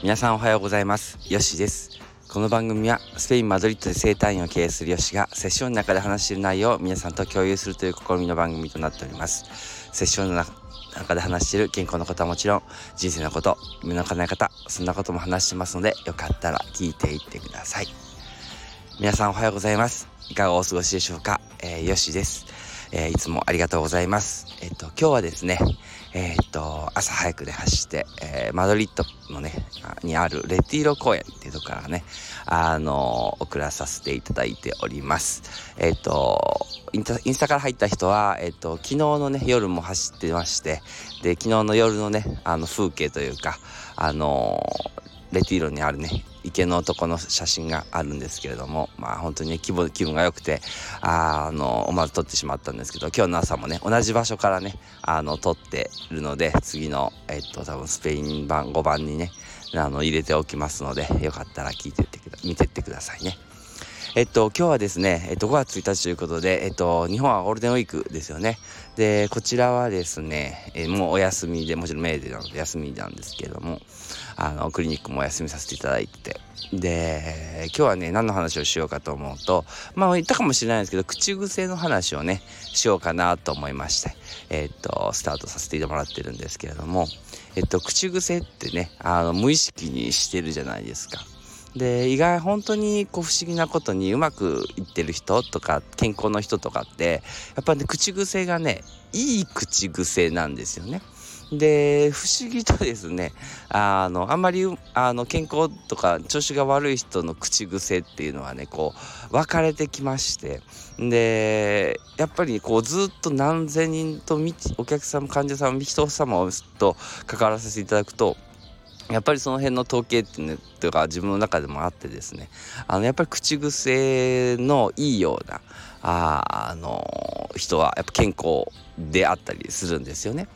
皆さんおはようございます。ヨシです。この番組はスペイン・マドリッドで生態院を経営するヨシがセッションの中で話している内容を皆さんと共有するという試みの番組となっております。セッションの中で話している健康のことはもちろん人生のこと夢の叶え方そんなことも話してますのでよかったら聞いていってください。皆さんおはようございます。いかがお過ごしでしょうか、えー、ヨシです。えー、いつもありがとうございます。えっ、と、今日はですね、えっと、朝早くで走って、えー、マドリッドのね、にあるレティーロ公園っていうところからね、あの送らさせていただいております。えっと、インスタから入った人は、えっと、昨日のね、夜も走ってまして、で、昨日の夜のね、あの、風景というか、あのレティーロにあるね、池の男の写真があるんですけれども、まあ本当にね、気分気分が良くて、ああの、思わず撮ってしまったんですけど、今日の朝もね、同じ場所からね、あの、撮ってるので、次の、えっと、多分スペイン版5番にね、あの、入れておきますので、よかったら聞いてってく、見てってくださいね。えっと、今日はですね、えっと、5月1日ということで、えっと、日本はゴールデンウィークですよね。で、こちらはですね、えもうお休みで、もちろんメーデーなので休みなんですけれども、あの、クリニックもお休みさせていただいて、で、今日はね、何の話をしようかと思うと、まあ言ったかもしれないんですけど、口癖の話をね、しようかなと思いまして、えっと、スタートさせてもらってるんですけれども、えっと、口癖ってね、あの、無意識にしてるじゃないですか。で意外本当にこう不思議なことにうまくいってる人とか健康の人とかってやっぱね口癖がねいい口癖なんですよね。で不思議とですねあのあんまりあの健康とか調子が悪い人の口癖っていうのはねこう分かれてきましてでやっぱりこうずっと何千人とお客様患者様人様と関わらせていただくとやっぱりその辺の統計っていうのが自分の中でもあってですねあのやっぱり口癖のいいようなああの人はやっぱ健康であったりするんですよね。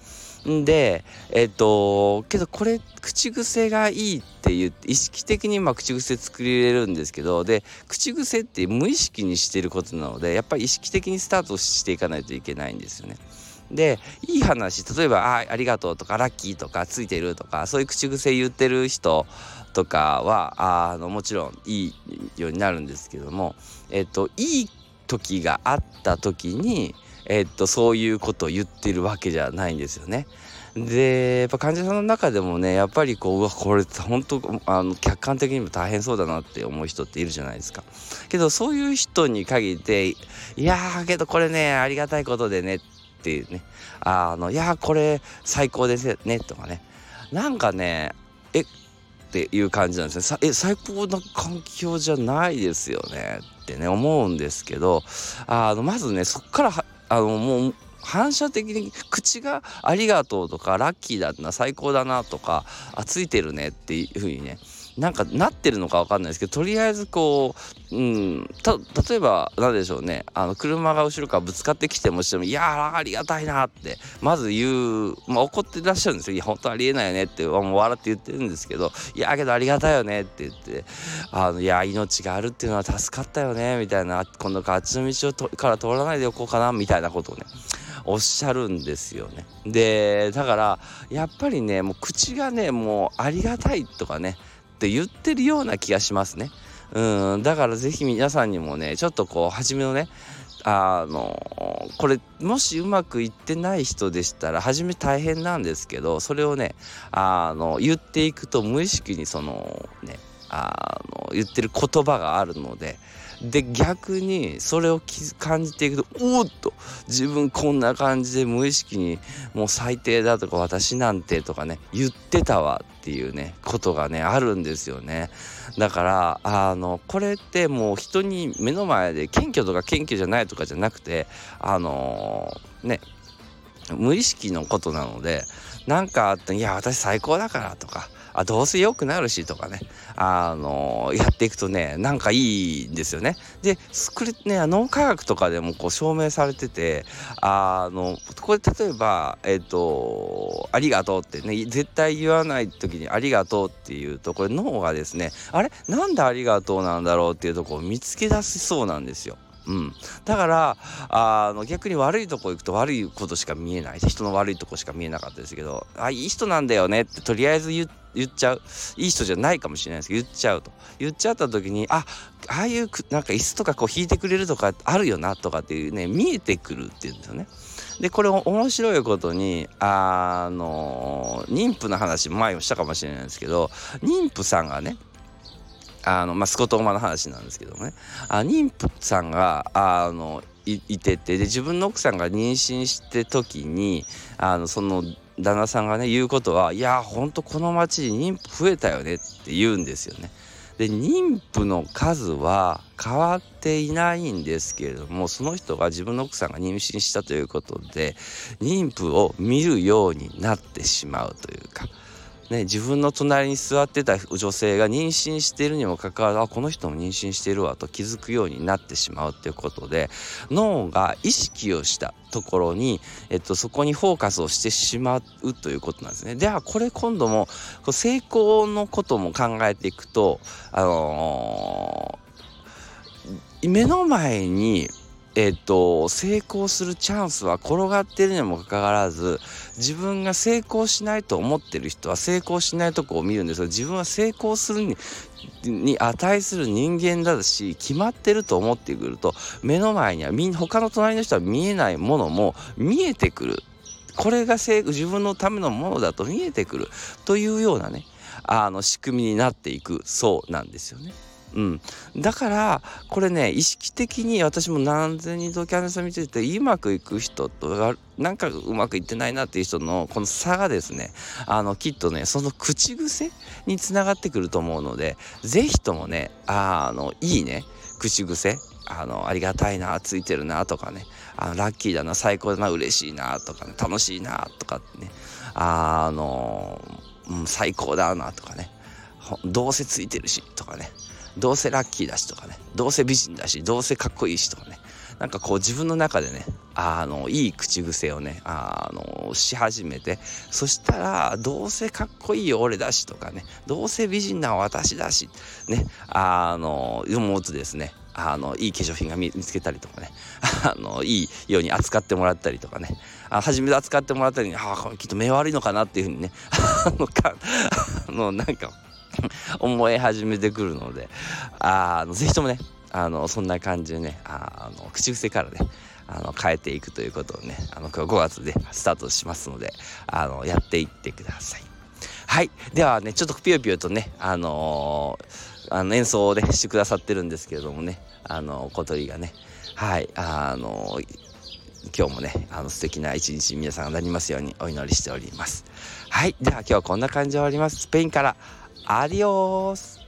でえっ、とけどこれ口癖がいいって言って意識的にま口癖作りれるんですけどで口癖って無意識にしてることなのでやっぱり意識的にスタートしていかないといけないんですよね。でいい話例えば「あありがとう」とか「ラッキー」とか「ついてる」とかそういう口癖言ってる人とかはあのもちろんいいようになるんですけどもえっといい時があった時にえっとそういうことを言ってるわけじゃないんですよね。でやっぱ患者さんの中でもねやっぱりこううわこれ本当あの客観的にも大変そうだなって思う人っているじゃないですか。けどそういう人に限っていやーけどこれねありがたいことでねっていうね。あのいやこれ最高ですよ。ねとかね。なんかねえっていう感じなんですね。え最高な環境じゃないですよね。ってね思うんですけどあのまずねそっからあのもう反射的に口が「ありがとう」とか「ラッキーだな最高だな」とか「あついてるね」っていうふうにねなんかなってるのか分かんないですけどとりあえずこう、うん、た例えば何でしょうねあの車が後ろからぶつかってきてもしても「いやありがたいな」ってまず言う、まあ、怒ってらっしゃるんですよ「いや本当ありえないよね」ってもう笑って言ってるんですけど「いやけどありがたいよね」って言って「あのいや命があるっていうのは助かったよね」みたいな今度かあっちの道をとから通らないでおこうかなみたいなことをねおっしゃるんですよね。でだからやっぱりねもう口がねもうありがたいとかねって言ってるような気がしますね。うん、だから是非皆さんにもねちょっとこう初めのねあのこれもしうまくいってない人でしたら初め大変なんですけどそれをねあの言っていくと無意識にそのねあの言ってる言葉があるのでで逆にそれを感じていくとおっと自分こんな感じで無意識にもう最低だとか私なんてとかね言ってたわっていうねことがねあるんですよね。だからあのこれってもう人に目の前で謙虚とか謙虚じゃないとかじゃなくてあのー、ね無意識のことなので何かあって「いや私最高だから」とかあどうせ良くなるしとかねあのやっていくとねなんかいいんですよね。でこれね脳科学とかでもこう証明されててあのこれ例えばえっ、ー、と「ありがとう」ってね絶対言わない時に「ありがとう」っていうとこれ脳がですねあれ？なんでありがとうなんだろうっていうとこを見つけ出しそうなんですよ。うん、だからあの逆に悪いとこ行くと悪いことしか見えない人の悪いとこしか見えなかったですけどあいい人なんだよねってとりあえず言っちゃう。いい人じゃないかもしれないですけど言っちゃうと。言っちゃった時にあああいうなんか椅子とかこう引いてくれるとかあるよなとかっていうね見えてくるっていうんですよね。でこれ面白いことにあの妊婦の話前もしたかもしれないですけど妊婦さんがねあのまあスコットーマの話なんですけどもねあ妊婦さんがあのいててで自分の奥さんが妊娠して時にあのその旦那さんがね言うことはいやほんとこの町に妊婦増えたよねって言うんですよね。で妊婦の数は変わっていないんですけれどもその人が自分の奥さんが妊娠したということで妊婦を見るようになってしまうというか。ね、自分の隣に座ってた女性が妊娠しているにもかかわらずこの人も妊娠しているわと気づくようになってしまうっていうことで脳が意識をしたところに、えっと、そこにフォーカスをしてしまうということなんですね。ではこれ今度も成功のことも考えていくと、あのー、目の前にえっと、成功するチャンスは転がってるにもかかわらず、自分が成功しないと思ってる人は成功しないとこを見るんですが、自分は成功するに、に値する人間だし、決まってると思ってくると、目の前にはみん他の隣の人は見えないものも見えてくる。これが自分のためのものだと見えてくる。というようなね、あの仕組みになっていくそうなんですよね。うん、だからこれね意識的に私も何千人とキャンディさん見ててうまくいく人となんかうまくいってないなっていう人のこの差がですねあのきっとねその口癖につながってくると思うので是非ともねあのいいね口癖あのありがたいなついてるなとかねあのラッキーだな最高だな嬉しいなとかね楽しいなとかねあの、うん、最高だなとかねどうせついてるしとかね。どうせラッキーだしとかねどうせ美人だしどうせかっこいいしとかねなんかこう自分の中でねあのいい口癖をねあのし始めてそしたらどうせかっこいいよ俺だしとかねどうせ美人な私だしねあの思うとですねあのいい化粧品が見つけたりとかねあのいいように扱ってもらったりとかねあ初めて扱ってもらったりにああきっと目悪いのかなっていうふうにねあのかあのなんか 思い始めてくるのであのぜひともねあのそんな感じでねあの口癖からねあの変えていくということをねあの今日5月でスタートしますのであのやっていってください。はいではねちょっとピヨピヨとねあのー、あの演奏をねしてくださってるんですけれどもねあの小鳥がねはいあのー今日もね、あの素敵な一日皆さんがなりますようにお祈りしております。はい。では今日はこんな感じで終わります。スペインからアディオース